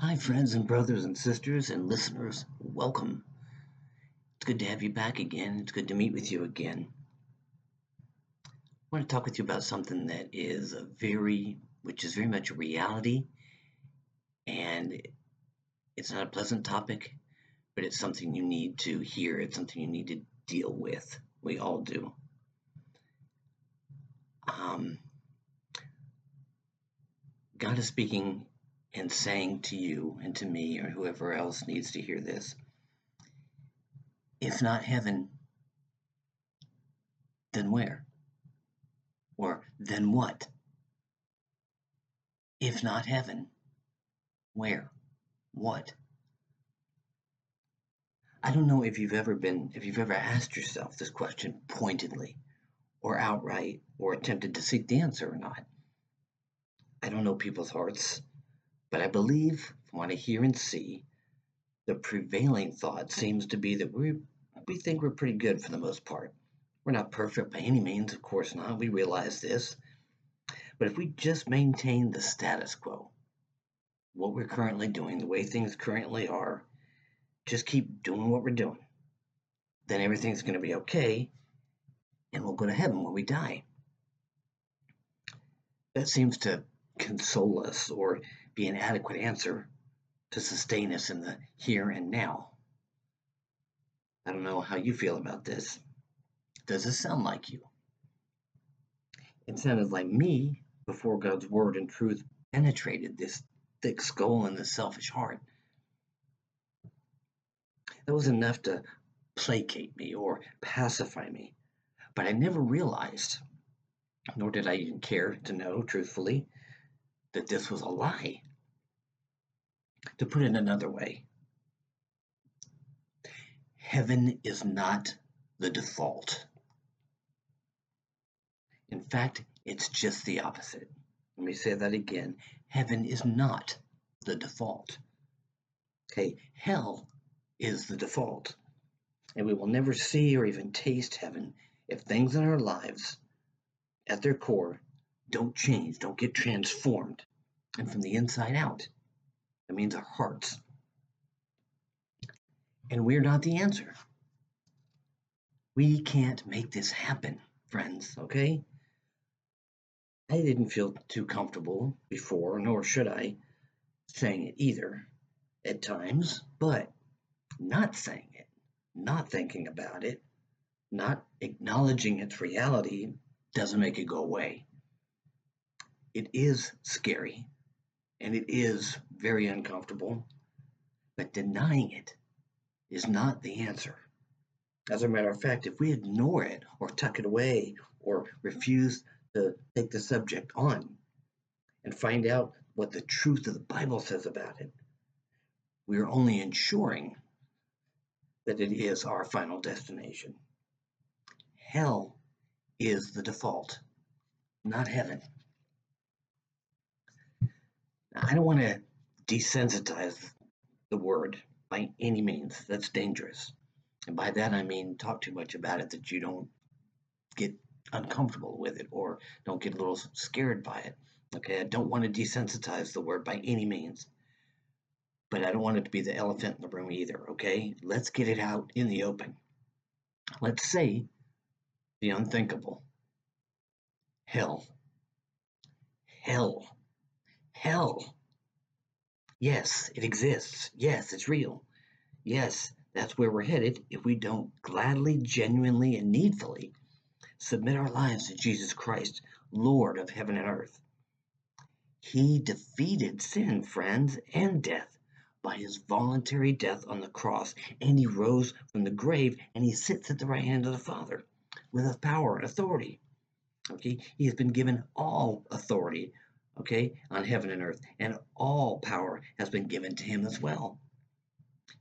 Hi, friends and brothers and sisters and listeners. Welcome. It's good to have you back again. It's good to meet with you again. I want to talk with you about something that is a very, which is very much a reality, and it's not a pleasant topic, but it's something you need to hear. It's something you need to deal with. We all do. Um, God is speaking and saying to you and to me or whoever else needs to hear this if not heaven, then where? Or then what? If not heaven, where? What? I don't know if you've ever been, if you've ever asked yourself this question pointedly or outright or attempted to seek the answer or not. I don't know people's hearts. But I believe, from what I hear and see, the prevailing thought seems to be that we we think we're pretty good for the most part. We're not perfect by any means, of course not. We realize this. But if we just maintain the status quo, what we're currently doing, the way things currently are, just keep doing what we're doing, then everything's going to be okay and we'll go to heaven when we die. That seems to console us or be an adequate answer to sustain us in the here and now. I don't know how you feel about this. Does it sound like you? It sounded like me before God's word and truth penetrated this thick skull and this selfish heart. That was enough to placate me or pacify me. But I never realized, nor did I even care to know, truthfully, that this was a lie. To put it another way, heaven is not the default. In fact, it's just the opposite. Let me say that again. Heaven is not the default. Okay, hell is the default. And we will never see or even taste heaven if things in our lives, at their core, don't change, don't get transformed, and from the inside out. That means our hearts. And we're not the answer. We can't make this happen, friends, okay? I didn't feel too comfortable before, nor should I, saying it either at times, but not saying it, not thinking about it, not acknowledging its reality doesn't make it go away. It is scary and it is very uncomfortable, but denying it is not the answer. As a matter of fact, if we ignore it or tuck it away or refuse to take the subject on and find out what the truth of the Bible says about it, we are only ensuring that it is our final destination. Hell is the default, not heaven. I don't want to desensitize the word by any means. That's dangerous. And by that I mean talk too much about it that you don't get uncomfortable with it or don't get a little scared by it. Okay, I don't want to desensitize the word by any means. But I don't want it to be the elephant in the room either, okay? Let's get it out in the open. Let's say the unthinkable. Hell. Hell. Hell. Yes, it exists. Yes, it's real. Yes, that's where we're headed if we don't gladly, genuinely, and needfully submit our lives to Jesus Christ, Lord of heaven and earth. He defeated sin, friends, and death by his voluntary death on the cross, and he rose from the grave and he sits at the right hand of the Father with power and authority. Okay, he has been given all authority okay, on heaven and earth, and all power has been given to him as well.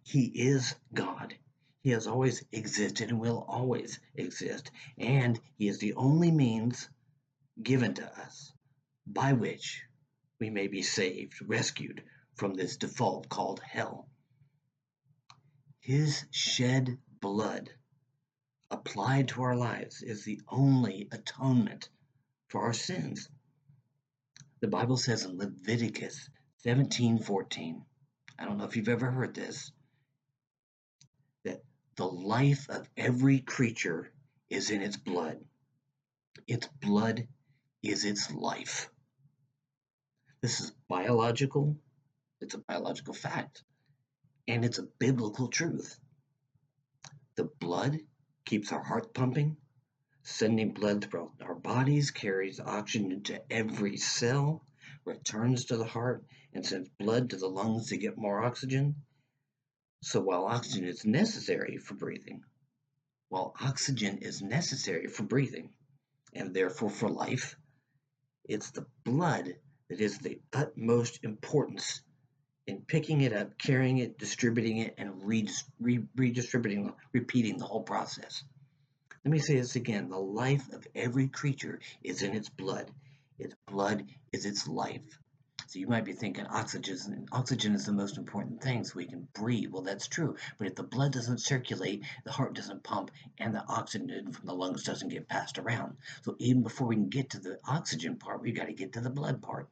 He is God. He has always existed and will always exist, and he is the only means given to us by which we may be saved, rescued from this default called hell. His shed blood applied to our lives is the only atonement for our sins. The Bible says in Leviticus 17:14, I don't know if you've ever heard this, that the life of every creature is in its blood. Its blood is its life. This is biological, it's a biological fact, and it's a biblical truth. The blood keeps our heart pumping, sending blood throughout our bodies, carries oxygen to every cell, returns to the heart, and sends blood to the lungs to get more oxygen. So while oxygen is necessary for breathing, while oxygen is necessary for breathing, and therefore for life, it's the blood that is the utmost importance in picking it up, carrying it, distributing it, and redistributing, repeating the whole process. Let me say this again. The life of every creature is in its blood. Its blood is its life. So you might be thinking oxygen, oxygen is the most important thing so we can breathe. Well, that's true. But if the blood doesn't circulate, the heart doesn't pump, and the oxygen from the lungs doesn't get passed around. So even before we can get to the oxygen part, we've got to get to the blood part.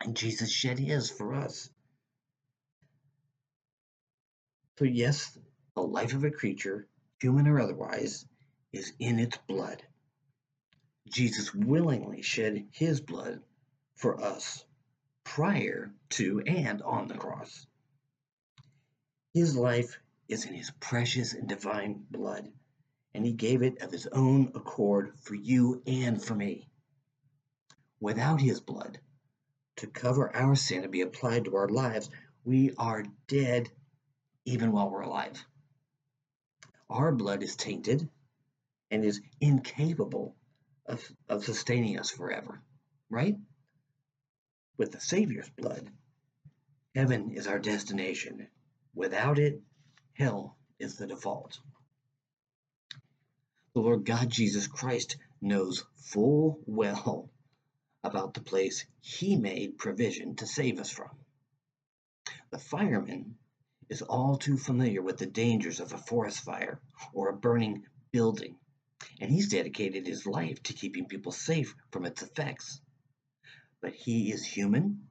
And Jesus shed his for us. So yes, the life of a creature, human or otherwise, is in its blood. Jesus willingly shed his blood for us prior to and on the cross. His life is in his precious and divine blood, and he gave it of his own accord for you and for me. Without his blood to cover our sin and be applied to our lives, we are dead even while we're alive. Our blood is tainted and is incapable of, of sustaining us forever, right? with the Savior's blood, heaven is our destination. Without it, hell is the default. The Lord God Jesus Christ knows full well about the place he made provision to save us from. The fireman is all too familiar with the dangers of a forest fire or a burning building, and he's dedicated his life to keeping people safe from its effects but he is human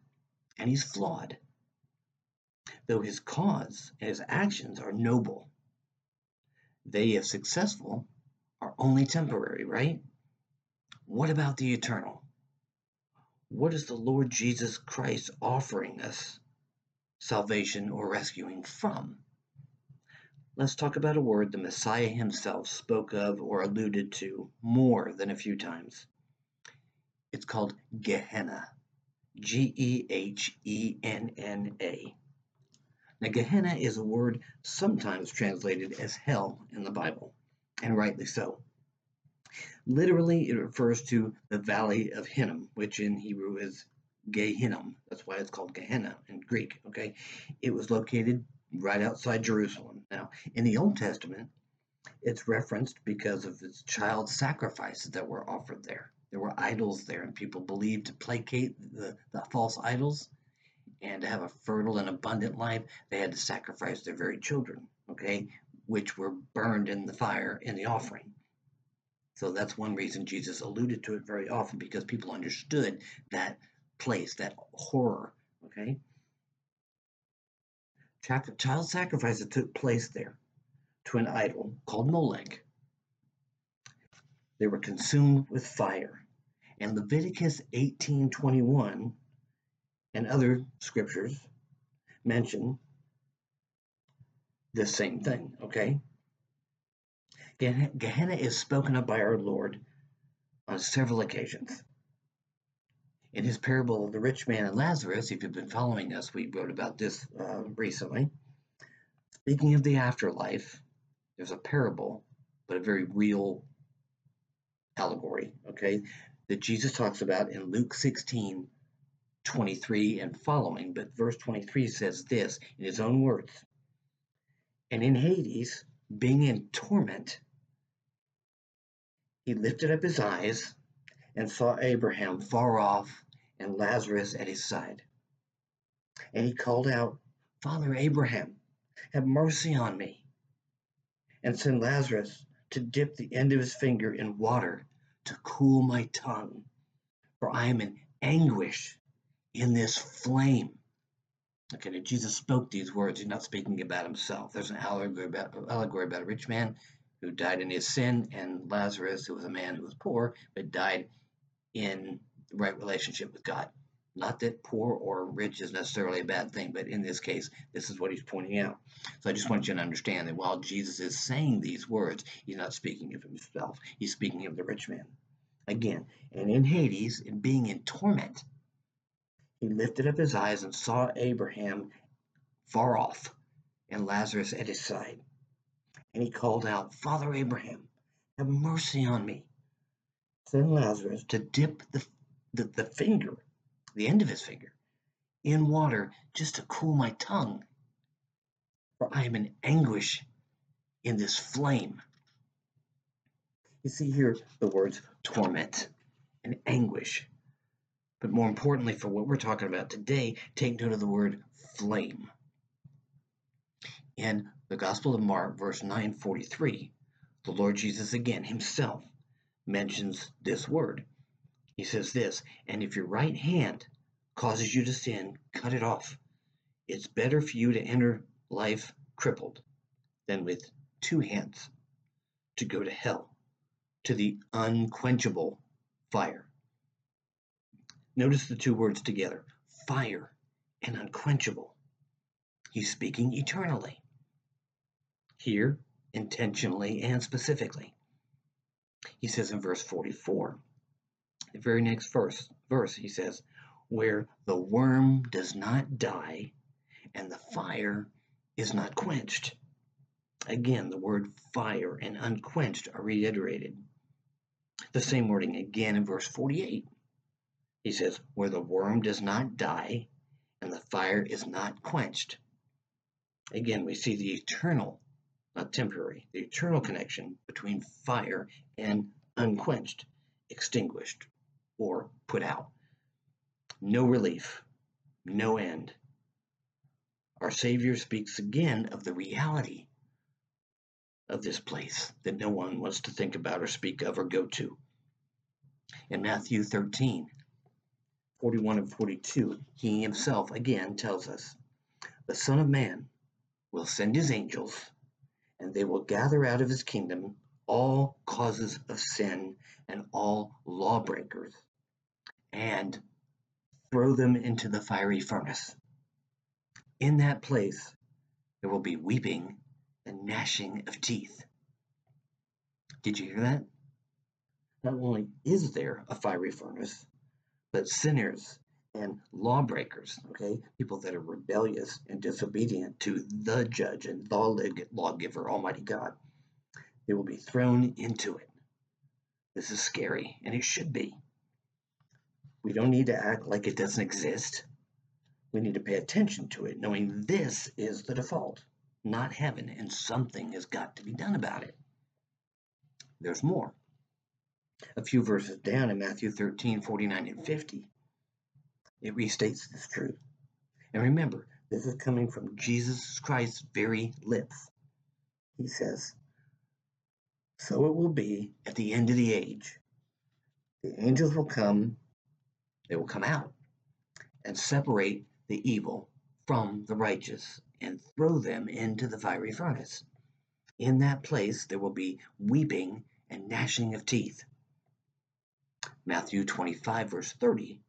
and he's flawed. Though his cause and his actions are noble, they, if successful, are only temporary, right? What about the eternal? What is the Lord Jesus Christ offering us salvation or rescuing from? Let's talk about a word the Messiah himself spoke of or alluded to more than a few times. It's called Gehenna. G E H E N N A. Now, Gehenna is a word sometimes translated as hell in the Bible, and rightly so. Literally, it refers to the valley of Hinnom, which in Hebrew is Gehinnom. That's why it's called Gehenna in Greek. Okay, it was located right outside Jerusalem. Now, in the Old Testament, it's referenced because of its child sacrifices that were offered there. There were idols there, and people believed to placate the, the false idols and to have a fertile and abundant life, they had to sacrifice their very children, okay, which were burned in the fire in the offering. So that's one reason Jesus alluded to it very often because people understood that place, that horror, okay? Child sacrifices took place there to an idol called Molech. They were consumed with fire and Leviticus 18:21 and other scriptures mention the same thing, okay? Gehenna is spoken of by our Lord on several occasions. In his parable of the rich man and Lazarus, if you've been following us, we wrote about this uh, recently. Speaking of the afterlife, there's a parable, but a very real allegory, okay? that Jesus talks about in Luke 16 23 and following. But verse 23 says this in his own words And in Hades, being in torment, he lifted up his eyes and saw Abraham far off and Lazarus at his side. And he called out, Father Abraham, have mercy on me, and send Lazarus to dip the end of his finger in water to cool my tongue, for I am in anguish in this flame. Okay, now Jesus spoke these words. He's not speaking about himself. There's an allegory about, allegory about a rich man who died in his sin, and Lazarus, who was a man who was poor, but died in right relationship with God. Not that poor or rich is necessarily a bad thing, but in this case, this is what he's pointing out. So I just want you to understand that while Jesus is saying these words, he's not speaking of himself, he's speaking of the rich man. Again, and in Hades, in being in torment, he lifted up his eyes and saw Abraham far off and Lazarus at his side. And he called out, Father Abraham, have mercy on me. Send Lazarus to dip the, the, the finger the end of his finger, in water just to cool my tongue. For I am in anguish in this flame. You see here the words torment and anguish. But more importantly, for what we're talking about today, take note of the word flame. In the Gospel of Mark, verse 943, the Lord Jesus again himself mentions this word. He says this, and if your right hand causes you to sin, cut it off. It's better for you to enter life crippled than with two hands to go to hell, to the unquenchable fire. Notice the two words together fire and unquenchable. He's speaking eternally. Here, intentionally and specifically. He says in verse 44 the very next verse, verse he says, where the worm does not die and the fire is not quenched. Again, the word fire and unquenched are reiterated. The same wording again in verse 48. He says, where the worm does not die and the fire is not quenched. Again, we see the eternal, not temporary, the eternal connection between fire and unquenched, extinguished, or put out. No relief, no end. Our Savior speaks again of the reality of this place that no one wants to think about or speak of or go to. In Matthew 13, 41 and 42, he himself again tells us, The Son of Man will send his angels, and they will gather out of his kingdom all causes of sin and all lawbreakers and throw them into the fiery furnace. In that place, there will be weeping and gnashing of teeth. Did you hear that? Not only is there a fiery furnace, but sinners and lawbreakers, okay, people that are rebellious and disobedient to the judge and the lawgiver, Almighty God, they will be thrown into it. This is scary, and it should be. We don't need to act like it doesn't exist. We need to pay attention to it, knowing this is the default, not heaven, and something has got to be done about it. There's more. A few verses down in Matthew 13, 49, and 50, it restates this truth. And remember, this is coming from Jesus Christ's very lips. He says, So it will be at the end of the age. The angels will come they will come out and separate the evil from the righteous and throw them into the fiery furnace. In that place there will be weeping and gnashing of teeth. Matthew 25, verse 30,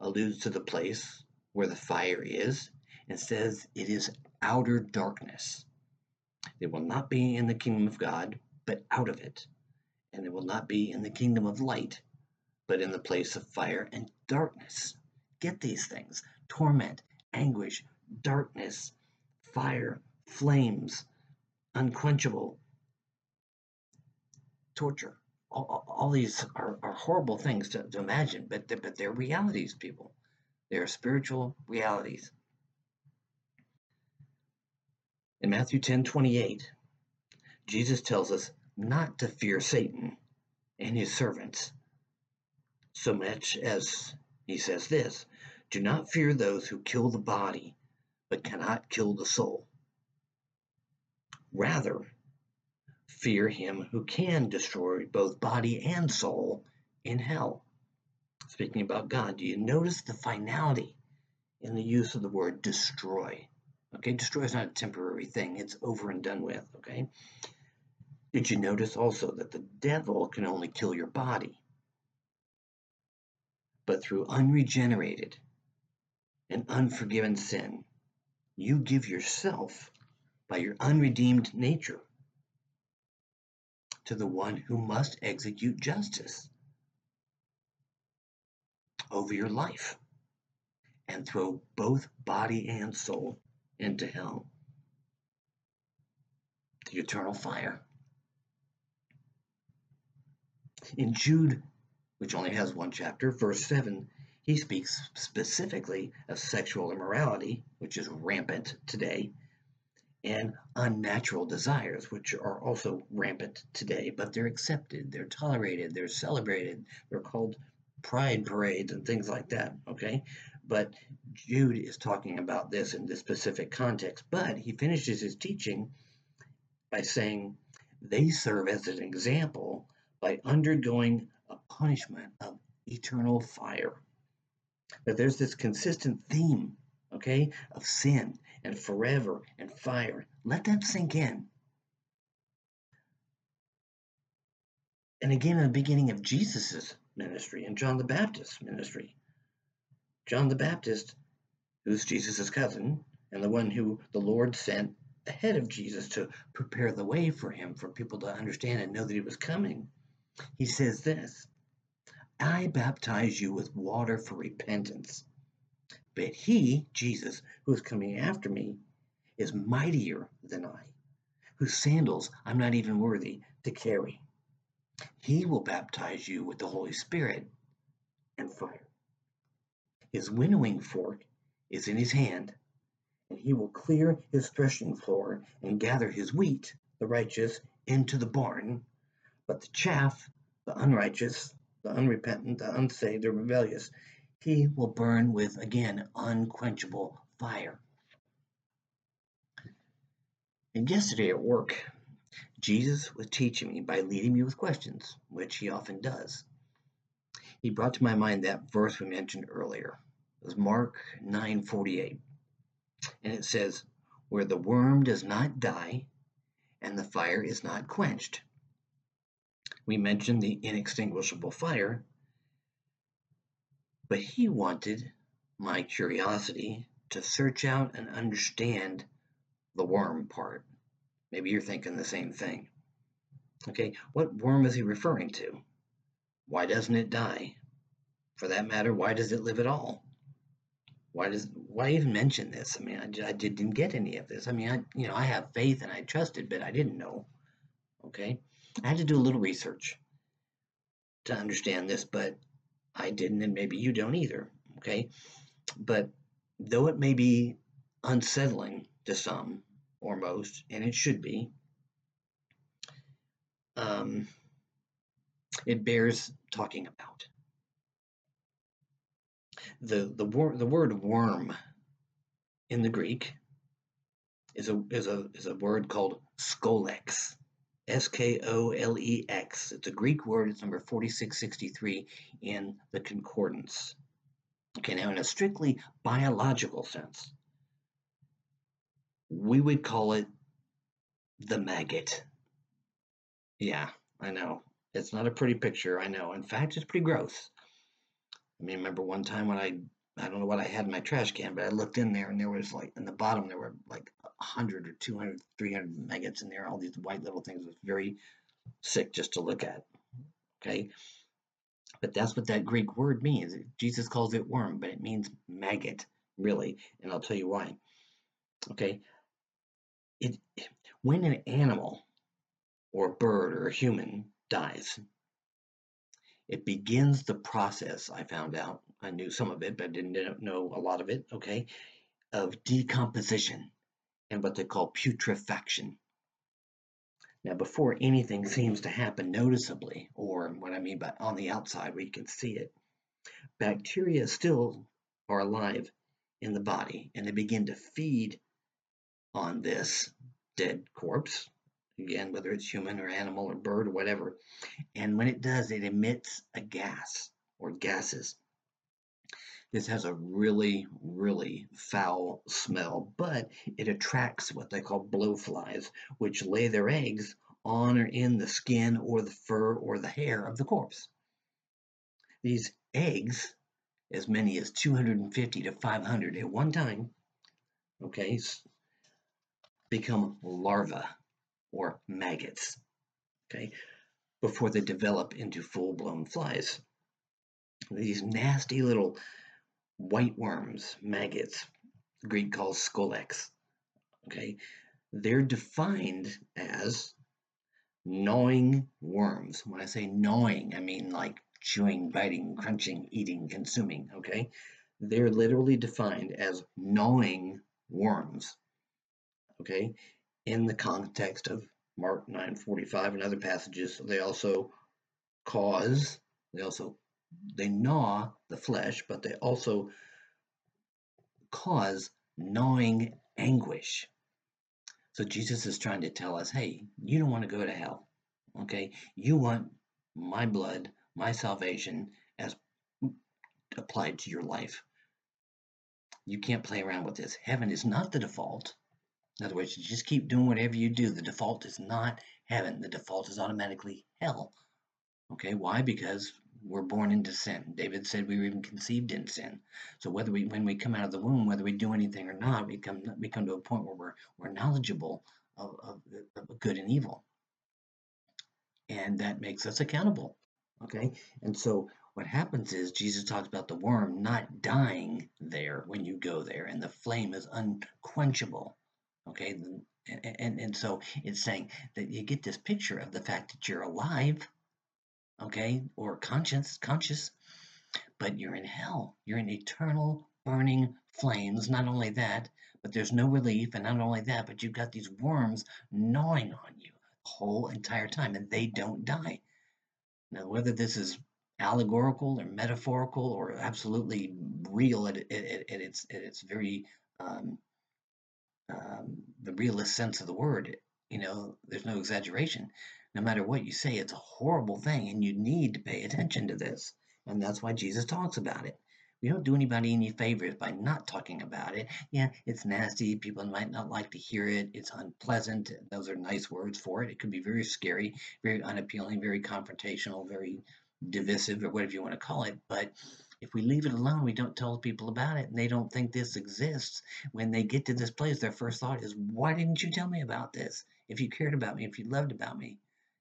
alludes to the place where the fire is and says it is outer darkness. They will not be in the kingdom of God, but out of it. And they will not be in the kingdom of light, but in the place of fire and darkness. Get these things torment, anguish, darkness, fire, flames, unquenchable, torture. All, all these are, are, horrible things to, to imagine, but they're, but they're realities, people. They're spiritual realities. In Matthew 10 28, Jesus tells us not to fear Satan and his servants, so much as he says this Do not fear those who kill the body, but cannot kill the soul. Rather, fear him who can destroy both body and soul in hell. Speaking about God, do you notice the finality in the use of the word destroy. Okay, destroy is not a temporary thing, it's over and done with. Okay, did you notice also that the devil can only kill your body? But through unregenerated and unforgiven sin, you give yourself by your unredeemed nature to the one who must execute justice over your life and throw both body and soul into hell, the eternal fire. In Jude, which only has one chapter, verse 7, he speaks specifically of sexual immorality, which is rampant today, and unnatural desires, which are also rampant today, but they're accepted, they're tolerated, they're celebrated, they're called pride parades and things like that, okay? But Jude is talking about this in this specific context, but he finishes his teaching by saying they serve as an example by undergoing a punishment of eternal fire. That there's this consistent theme, okay, of sin and forever and fire. Let that sink in. And again, in the beginning of Jesus's ministry and John the Baptist's ministry, John the Baptist, who's Jesus' cousin, and the one who the Lord sent ahead of Jesus to prepare the way for him, for people to understand and know that he was coming. He says this I baptize you with water for repentance. But he, Jesus, who is coming after me, is mightier than I, whose sandals I'm not even worthy to carry. He will baptize you with the Holy Spirit and fire. His winnowing fork is in his hand, and he will clear his threshing floor and gather his wheat, the righteous, into the barn, but the chaff, the unrighteous, the unrepentant, the unsaved, the rebellious, he will burn with, again, unquenchable fire. And yesterday at work, Jesus was teaching me by leading me with questions, which he often does. He brought to my mind that verse we mentioned earlier. It was Mark 9:48. And it says, "Where the worm does not die and the fire is not quenched." We mentioned the inextinguishable fire, but he wanted my curiosity to search out and understand the worm part. Maybe you're thinking the same thing. Okay, what worm is he referring to? Why doesn't it die? For that matter, why does it live at all? Why does why even mention this? I mean, I, I didn't get any of this. I mean, I you know I have faith and I trusted, but I didn't know. Okay, I had to do a little research to understand this, but I didn't, and maybe you don't either. Okay, but though it may be unsettling to some or most, and it should be, um, it bears talking about. The the wor- the word worm in the Greek is a is a is a word called skolex. S K O L E X. It's a Greek word. It's number 4663 in the concordance. Okay, now in a strictly biological sense, we would call it the maggot. Yeah, I know. It's not a pretty picture, I know. In fact, it's pretty gross. I mean, remember one time when I I don't know what I had in my trash can, but I looked in there and there was like in the bottom there were like 100 or 200, 300 maggots in there, all these white little things. It was very sick just to look at. Okay. But that's what that Greek word means. Jesus calls it worm, but it means maggot, really. And I'll tell you why. Okay. It when an animal or a bird or a human dies, it begins the process, I found out. I knew some of it, but didn't know a lot of it, okay, of decomposition and what they call putrefaction. Now, before anything seems to happen noticeably, or what I mean by on the outside where you can see it, bacteria still are alive in the body and they begin to feed on this dead corpse again, whether it's human or animal or bird or whatever. And when it does, it emits a gas or gases. This has a really, really foul smell, but it attracts what they call blowflies, which lay their eggs on or in the skin or the fur or the hair of the corpse. These eggs, as many as 250 to 500 at one time, okay, become larvae or maggots, okay, before they develop into full-blown flies. These nasty little white worms, maggots, Greek calls scolex, okay, they're defined as gnawing worms. When I say gnawing, I mean like chewing, biting, crunching, eating, consuming, okay? They're literally defined as gnawing worms, okay? In the context of Mark 9:45 and other passages, they also cause, they also they gnaw the flesh, but they also cause gnawing anguish. So Jesus is trying to tell us, hey, you don't want to go to hell. Okay? You want my blood, my salvation as applied to your life. You can't play around with this. Heaven is not the default. In other words, you just keep doing whatever you do. The default is not heaven. The default is automatically hell. Okay, why? Because we're born into sin. David said we were even conceived in sin. So whether we, when we come out of the womb, whether we do anything or not, we come we come to a point where we're we're knowledgeable of, of, of good and evil, and that makes us accountable. Okay, and so what happens is Jesus talks about the worm not dying there when you go there, and the flame is unquenchable. Okay, and, and, and so it's saying that you get this picture of the fact that you're alive okay, or conscious, conscious, but you're in hell. You're in eternal burning flames. Not only that, but there's no relief, and not only that, but you've got these worms gnawing on you the whole entire time, and they don't die. Now, whether this is allegorical or metaphorical or absolutely real at, at, at its at its very um, um, the realist sense of the word, you know, there's no exaggeration no matter what you say, it's a horrible thing, and you need to pay attention to this. And that's why Jesus talks about it. We don't do anybody any favors by not talking about it. Yeah, it's nasty. People might not like to hear it. It's unpleasant. Those are nice words for it. It could be very scary, very unappealing, very confrontational, very divisive, or whatever you want to call it. But if we leave it alone, we don't tell people about it, and they don't think this exists. When they get to this place, their first thought is, Why didn't you tell me about this? If you cared about me, if you loved about me.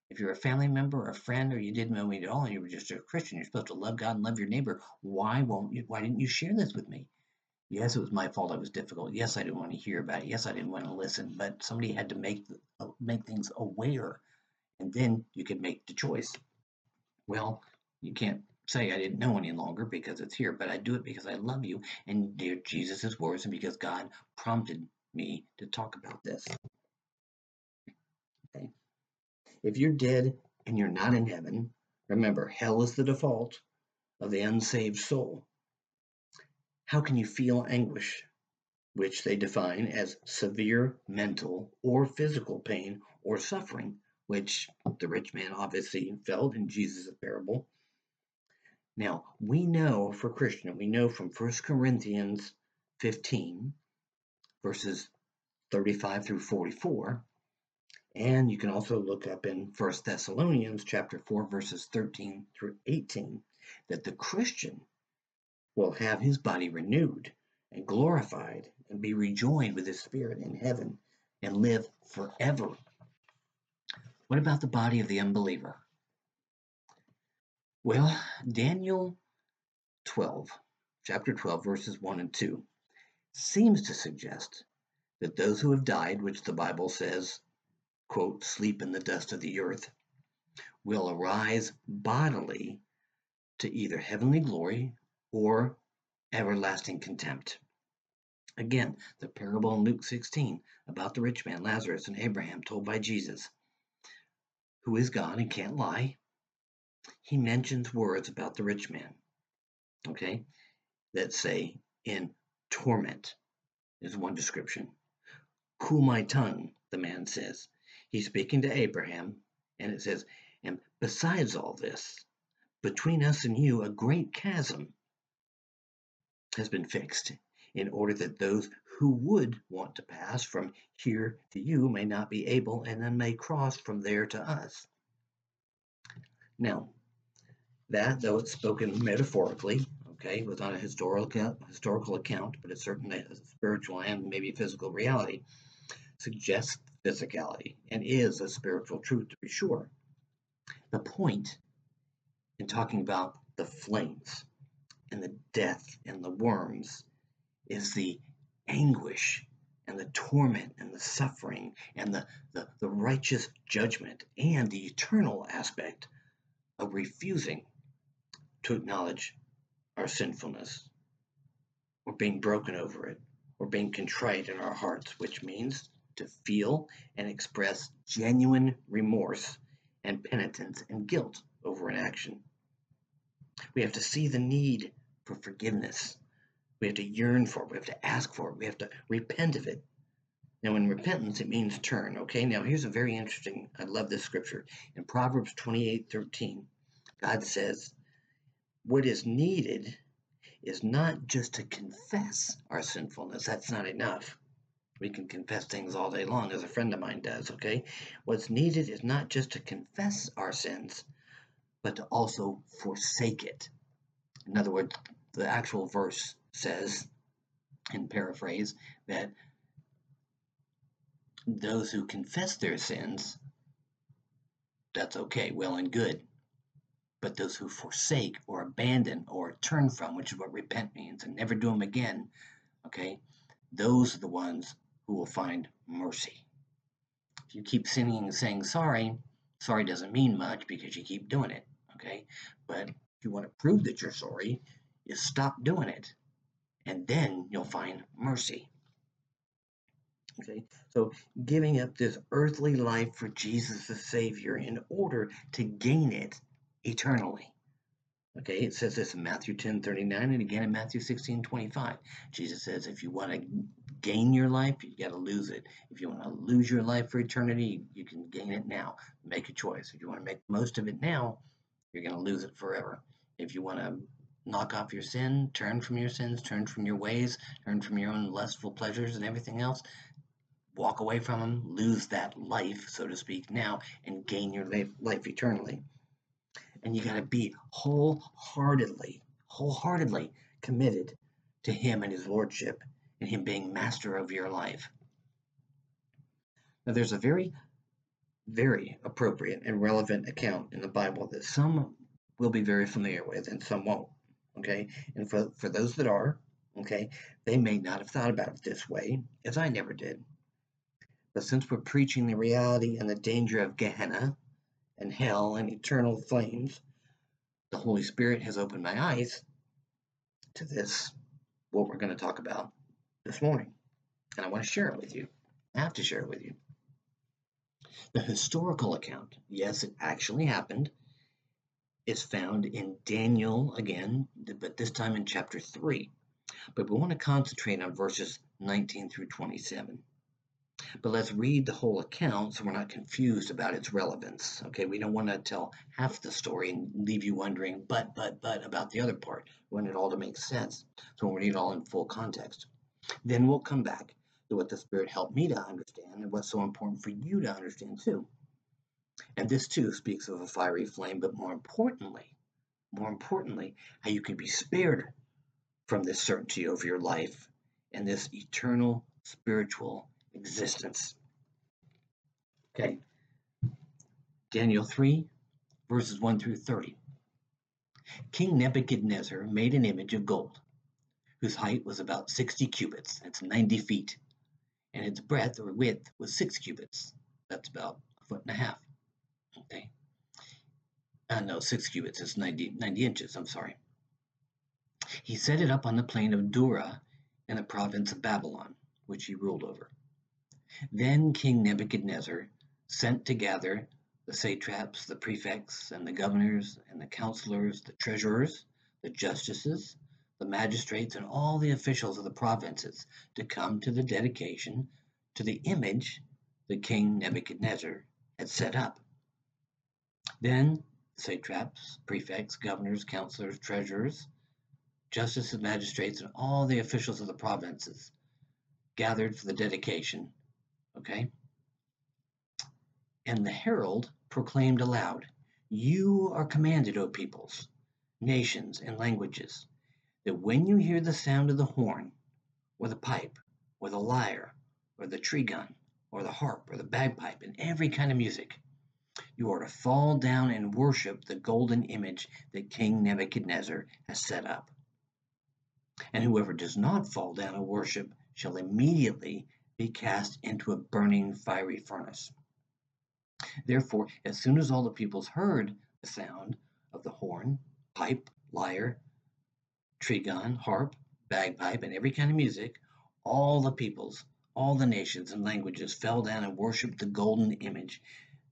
If you're a family member or a friend or you didn't know me at all and you were just a Christian, you're supposed to love God and love your neighbor. Why won't you why didn't you share this with me? Yes, it was my fault. It was difficult. Yes, I didn't want to hear about it. Yes, I didn't want to listen. But somebody had to make uh, make things aware, and then you could make the choice. Well, you can't say I didn't know any longer because it's here, but I do it because I love you and dear Jesus' words and because God prompted me to talk about this. If you're dead and you're not in heaven, remember, hell is the default of the unsaved soul. How can you feel anguish, which they define as severe mental or physical pain or suffering, which the rich man obviously felt in Jesus' parable? Now, we know for Christian, we know from 1 Corinthians 15, verses 35 through 44, and you can also look up in First Thessalonians chapter 4 verses 13 through 18 that the Christian will have his body renewed and glorified and be rejoined with his spirit in heaven and live forever. What about the body of the unbeliever? Well, Daniel 12, chapter 12, verses 1 and 2, seems to suggest that those who have died, which the Bible says quote, sleep in the dust of the earth, will arise bodily to either heavenly glory or everlasting contempt. Again, the parable in Luke 16 about the rich man, Lazarus, and Abraham, told by Jesus, who is God and can't lie, he mentions words about the rich man, okay, that say in torment is one description. Cool my tongue, the man says. He's speaking to Abraham, and it says, And besides all this, between us and you, a great chasm. has been fixed in order that those who would want to pass from here to you may not be able and then may cross from there to us. Now, that, though it's spoken metaphorically, okay, was not a historical historical account, but it's certainly a spiritual and maybe physical reality, suggests physicality and is a spiritual truth to be sure. The point in talking about the flames and the death and the worms is the anguish and the torment and the suffering and the, the, the righteous judgment and the eternal aspect of refusing to acknowledge our sinfulness or being broken over it or being contrite in our hearts, which means to feel and express genuine remorse and penitence and guilt over an action. We have to see the need for forgiveness. We have to yearn for it. We have to ask for it. We have to repent of it. Now, in repentance, it means turn. Okay, now here's a very interesting, I love this scripture. In Proverbs 28 13, God says, What is needed is not just to confess our sinfulness, that's not enough. We can confess things all day long, as a friend of mine does, okay? What's needed is not just to confess our sins, but to also forsake it. In other words, the actual verse says, in paraphrase, that those who confess their sins, that's okay, well and good. But those who forsake or abandon or turn from, which is what repent means, and never do them again, okay, those are the ones who will find mercy. If you keep sinning and saying sorry, sorry doesn't mean much because you keep doing it, okay? But if you want to prove that you're sorry, you stop doing it, and then you'll find mercy. Okay, so giving up this earthly life for Jesus the Savior in order to gain it eternally. Okay, it says this in Matthew 10 39 and again in Matthew 16 25. Jesus says, if you want to gain your life, you got to lose it. If you want to lose your life for eternity, you can gain it now. Make a choice. If you want to make most of it now, you're going to lose it forever. If you want to knock off your sin, turn from your sins, turn from your ways, turn from your own lustful pleasures and everything else, walk away from them, lose that life, so to speak, now, and gain your life, life eternally and you got to be wholeheartedly, wholeheartedly committed to Him and His Lordship and Him being master of your life. Now, there's a very, very appropriate and relevant account in the Bible that some will be very familiar with and some won't. Okay, and for, for those that are, okay, they may not have thought about it this way, as I never did. But since we're preaching the reality and the danger of Gehenna, and hell and eternal flames, the Holy Spirit has opened my eyes to this, what we're going to talk about this morning. And I want to share it with you. I have to share it with you. The historical account, yes, it actually happened, is found in Daniel again, but this time in chapter 3. But we want to concentrate on verses 19 through 27. But let's read the whole account so we're not confused about its relevance. Okay, we don't want to tell half the story and leave you wondering, but, but, but about the other part. We want it all to make sense. So we need it all in full context. Then we'll come back to what the Spirit helped me to understand and what's so important for you to understand too. And this too speaks of a fiery flame, but more importantly, more importantly, how you can be spared from this certainty over your life and this eternal spiritual existence. Okay. Daniel 3, verses 1 through 30. King Nebuchadnezzar made an image of gold, whose height was about 60 cubits, that's 90 feet, and its breadth or width was 6 cubits, that's about a foot and a half. Okay. Uh, no, 6 cubits, it's 90, 90 inches, I'm sorry. He set it up on the plain of Dura in the province of Babylon, which he ruled over. Then King Nebuchadnezzar sent together the satraps, the prefects, and the governors, and the counselors, the treasurers, the justices, the magistrates, and all the officials of the provinces to come to the dedication to the image the King Nebuchadnezzar had set up. Then satraps, prefects, governors, counselors, treasurers, justices, magistrates, and all the officials of the provinces gathered for the dedication. Okay? And the herald proclaimed aloud, You are commanded, O peoples, nations, and languages, that when you hear the sound of the horn, or the pipe, or the lyre, or the trigon, or the harp, or the bagpipe, and every kind of music, you are to fall down and worship the golden image that King Nebuchadnezzar has set up. And whoever does not fall down and worship shall immediately be cast into a burning fiery furnace. Therefore, as soon as all the peoples heard the sound of the horn, pipe, lyre, trigon, harp, bagpipe, and every kind of music, all the peoples, all the nations and languages fell down and worshipped the golden image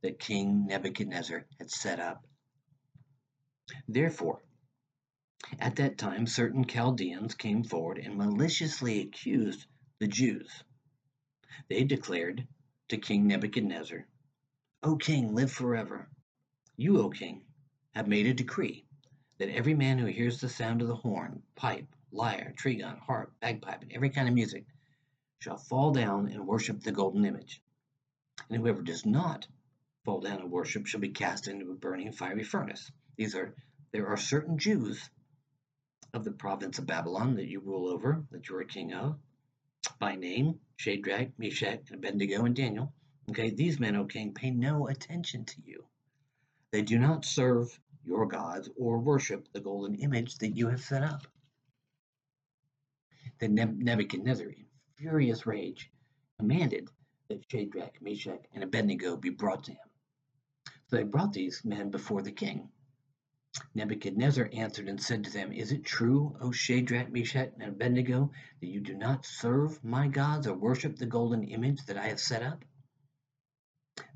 that King Nebuchadnezzar had set up. Therefore, at that time, certain Chaldeans came forward and maliciously accused the Jews. They declared to King Nebuchadnezzar, O king, live forever. You, O king, have made a decree that every man who hears the sound of the horn, pipe, lyre, trigon, harp, bagpipe, and every kind of music shall fall down and worship the golden image. And whoever does not fall down and worship shall be cast into a burning fiery furnace. These are there are certain Jews of the province of Babylon that you rule over, that you are king of, by name, Shadrach, Meshach, and Abednego, and Daniel. Okay, these men, O king, pay no attention to you. They do not serve your gods or worship the golden image that you have set up. Then Nebuchadnezzar, in furious rage, commanded that Shadrach, Meshach, and Abednego be brought to him. So they brought these men before the king. Nebuchadnezzar answered and said to them, Is it true, O Shadrach, Meshach, and Abednego, that you do not serve my gods or worship the golden image that I have set up?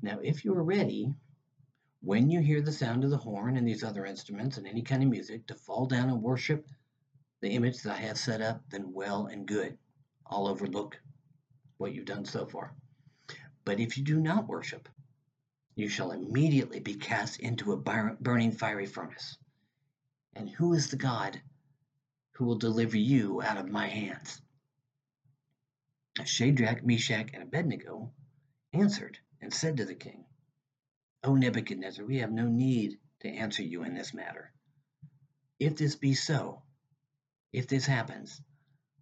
Now, if you are ready, when you hear the sound of the horn and these other instruments and any kind of music, to fall down and worship the image that I have set up, then well and good. I'll overlook what you've done so far. But if you do not worship, you shall immediately be cast into a burning fiery furnace. And who is the God who will deliver you out of my hands? Shadrach, Meshach, and Abednego answered and said to the king, O Nebuchadnezzar, we have no need to answer you in this matter. If this be so, if this happens,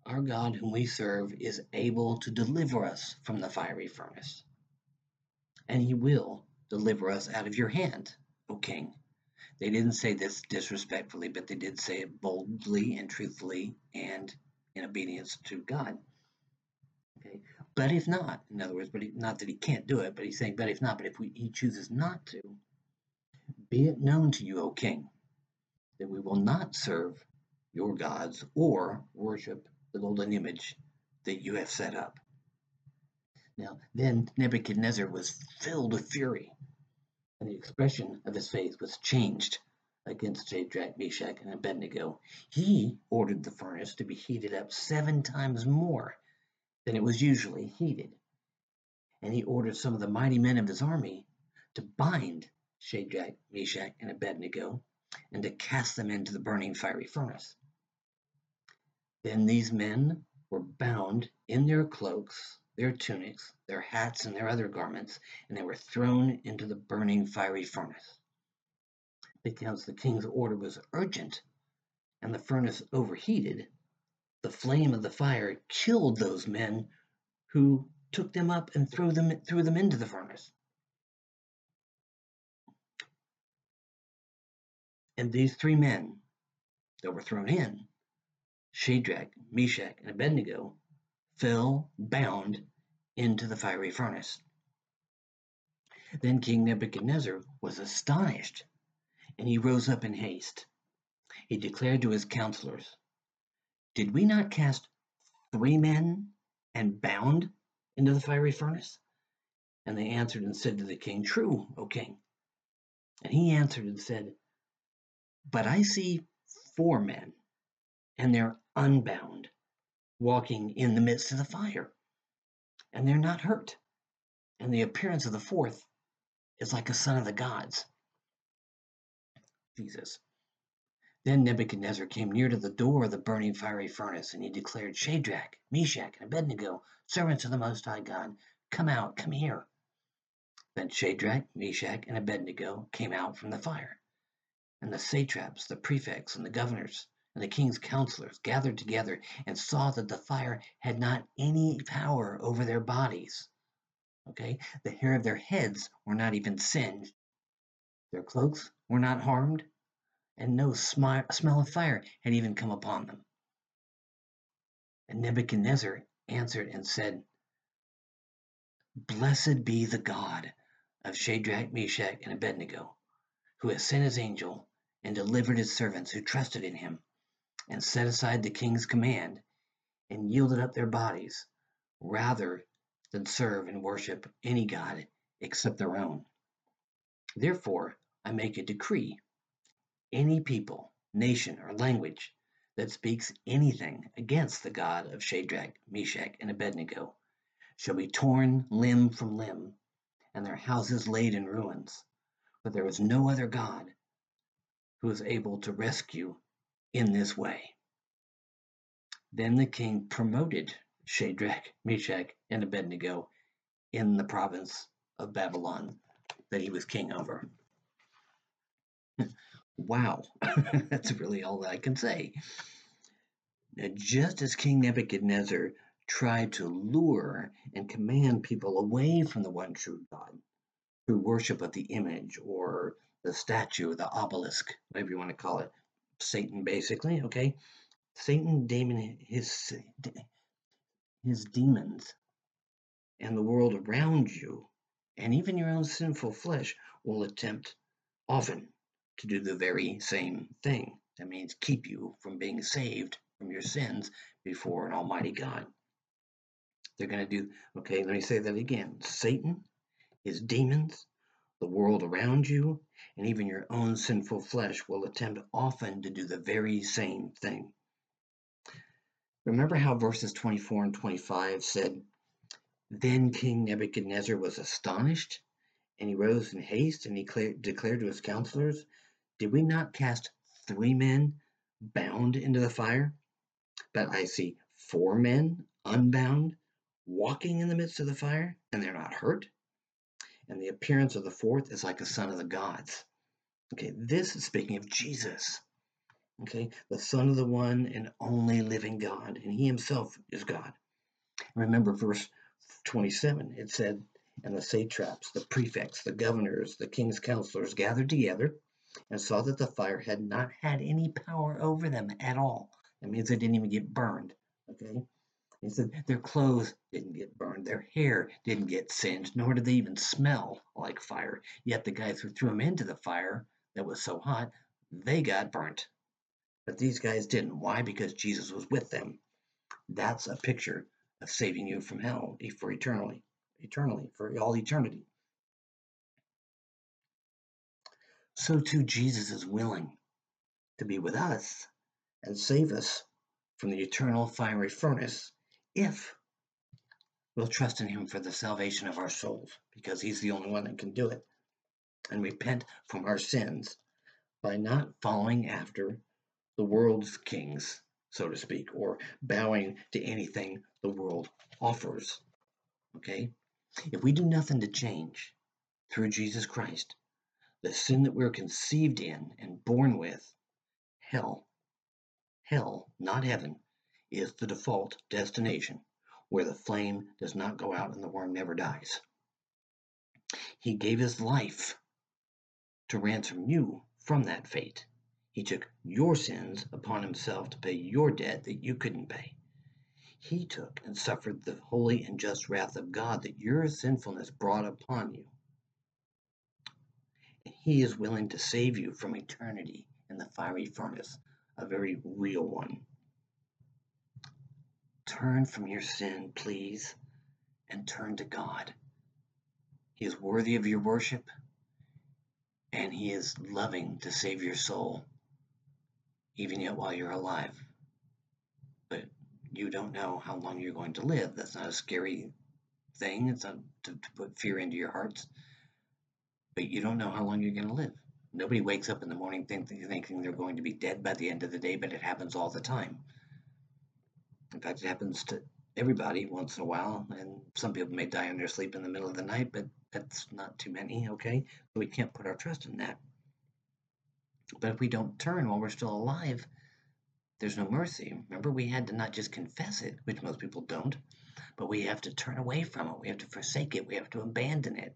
our God whom we serve is able to deliver us from the fiery furnace. And he will deliver us out of your hand, O king. They didn't say this disrespectfully, but they did say it boldly and truthfully and in obedience to God. Okay. But if not, in other words, but he, not that he can't do it, but he's saying, but if not, but if we, he chooses not to, be it known to you, O king, that we will not serve your gods or worship the golden image that you have set up. Now, then Nebuchadnezzar was filled with fury, and the expression of his face was changed against Shadrach, Meshach, and Abednego. He ordered the furnace to be heated up seven times more than it was usually heated. And he ordered some of the mighty men of his army to bind Shadrach, Meshach, and Abednego and to cast them into the burning fiery furnace. Then these men were bound in their cloaks their tunics, their hats, and their other garments, and they were thrown into the burning fiery furnace. Because the king's order was urgent and the furnace overheated, the flame of the fire killed those men who took them up and threw them, threw them into the furnace. And these three men that were thrown in, Shadrach, Meshach, and Abednego, fell bound into the fiery furnace. Then King Nebuchadnezzar was astonished, and he rose up in haste. He declared to his counselors, Did we not cast three men and bound into the fiery furnace? And they answered and said to the king, True, O king. And he answered and said, But I see four men, and they're unbound walking in the midst of the fire, and they're not hurt. And the appearance of the fourth is like a son of the gods. Jesus. Then Nebuchadnezzar came near to the door of the burning fiery furnace, and he declared, Shadrach, Meshach, and Abednego, servants of the Most High God, come out, come here. Then Shadrach, Meshach, and Abednego came out from the fire. And the satraps, the prefects, and the governors, and the king's counselors gathered together and saw that the fire had not any power over their bodies. Okay, the hair of their heads were not even singed, their cloaks were not harmed, and no smi- smell of fire had even come upon them. And Nebuchadnezzar answered and said, Blessed be the God of Shadrach, Meshach, and Abednego, who has sent his angel and delivered his servants who trusted in him, and set aside the king's command, and yielded up their bodies, rather than serve and worship any god except their own. Therefore, I make a decree any people, nation, or language that speaks anything against the God of Shadrach, Meshach, and Abednego shall be torn limb from limb, and their houses laid in ruins. For there is no other God who is able to rescue in this way. Then the king promoted Shadrach, Meshach, and Abednego in the province of Babylon that he was king over. Wow, that's really all that I can say. Now, just as King Nebuchadnezzar tried to lure and command people away from the one true God through worship of the image or the statue, the obelisk, whatever you want to call it, Satan basically, okay? Satan, demon, his his demons and the world around you and even your own sinful flesh will attempt often to do the very same thing. That means keep you from being saved from your sins before an almighty God. They're going to do, okay, let me say that again. Satan, his demons, the world around you, and even your own sinful flesh will attempt often to do the very same thing. Remember how verses 24 and 25 said, Then King Nebuchadnezzar was astonished, and he rose in haste, and he declared to his counselors did we not cast three men bound into the fire? But I see four men unbound walking in the midst of the fire, and they're not hurt. And the appearance of the fourth is like a son of the gods. Okay, this is speaking of Jesus. Okay, the Son of the one and only living God, and He Himself is God. Remember verse 27, it said, And the satraps, the prefects, the governors, the king's counselors gathered together and saw that the fire had not had any power over them at all. That means they didn't even get burned. Okay. He said their clothes didn't get burned, their hair didn't get singed, nor did they even smell like fire. Yet the guys who threw them into the fire that was so hot, they got burnt. But these guys didn't. Why? Because Jesus was with them. That's a picture of saving you from hell for eternally, eternally, for all eternity. so too Jesus is willing to be with us and save us from the eternal fiery furnace if we'll trust in him for the salvation of our souls because he's the only one that can do it and repent from our sins by not following after the world's kings so to speak or bowing to anything the world offers okay? If we do nothing to change through Jesus Christ the sin that we're conceived in and born with, hell, hell, not heaven, is the default destination where the flame does not go out and the worm never dies. He gave his life to ransom you from that fate. He took your sins upon himself to pay your debt that you couldn't pay. He took and suffered the holy and just wrath of God that your sinfulness brought upon you. And He is willing to save you from eternity in the fiery furnace, a very real one. Turn from your sin, please, and turn to God. He is worthy of your worship, and He is loving to save your soul, even yet while you're alive. But you don't know how long you're going to live. That's not a scary thing. It's not to, to put fear into your hearts but you don't know how long you're going to live. Nobody wakes up in the morning thinking, thinking they're going to be dead by the end of the day, but it happens all the time. In fact, it happens to everybody once in a while, and some people may die in their sleep in the middle of the night, but that's not too many, okay? We can't put our trust in that. But if we don't turn while we're still alive, there's no mercy. Remember, we had to not just confess it, which most people don't, but we have to turn away from it. We have to forsake it. We have to abandon it.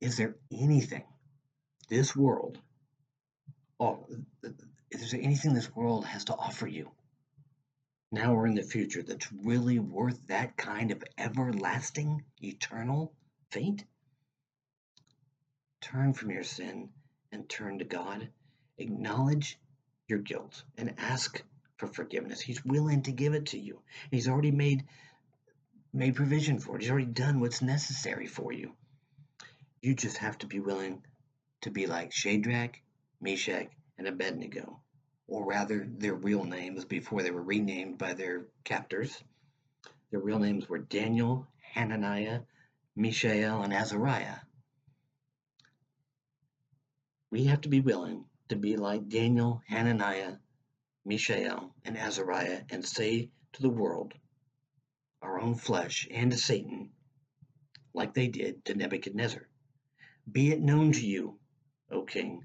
Is there anything this world, oh, is there anything this world has to offer you now or in the future that's really worth that kind of everlasting, eternal fate? Turn from your sin and turn to God. Acknowledge your guilt and ask for forgiveness. He's willing to give it to you. He's already made made provision for it. He's already done what's necessary for you. You just have to be willing to be like Shadrach, Meshach, and Abednego, or rather their real names before they were renamed by their captors. Their real names were Daniel, Hananiah, Mishael, and Azariah we have to be willing to be like Daniel, Hananiah, Mishael, and Azariah and say to the world, our own flesh, and to Satan, like they did to Nebuchadnezzar Be it known to you, O king,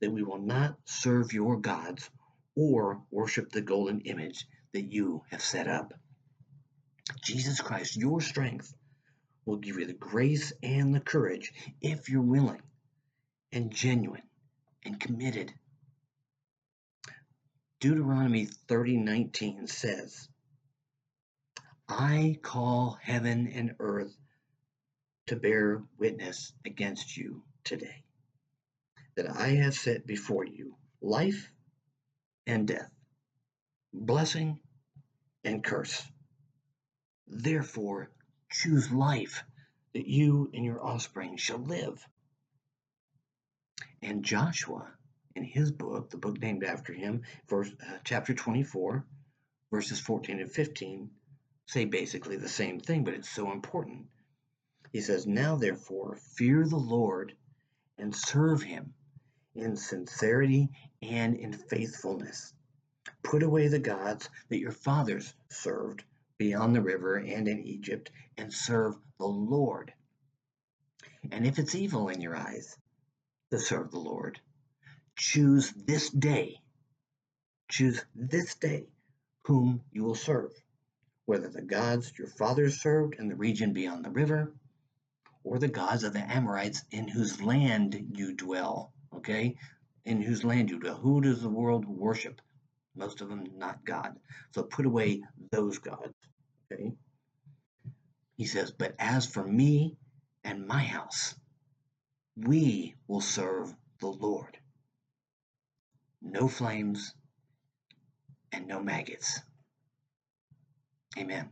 that we will not serve your gods or worship the golden image that you have set up. Jesus Christ, your strength, will give you the grace and the courage if you're willing and genuine and committed. Deuteronomy 30:19 says, I call heaven and earth to bear witness against you today that I have set before you life and death, blessing and curse. Therefore, choose life that you and your offspring shall live and Joshua, in his book, the book named after him, verse, uh, chapter 24, verses 14 and 15, say basically the same thing, but it's so important. He says, Now therefore, fear the Lord and serve him in sincerity and in faithfulness. Put away the gods that your fathers served beyond the river and in Egypt, and serve the Lord. And if it's evil in your eyes, to serve the Lord. Choose this day, choose this day whom you will serve, whether the gods your fathers served in the region beyond the river, or the gods of the Amorites in whose land you dwell. Okay? In whose land you dwell. Who does the world worship? Most of them not God. So put away those gods. Okay? He says, But as for me and my house, we will serve the Lord. No flames and no maggots. Amen.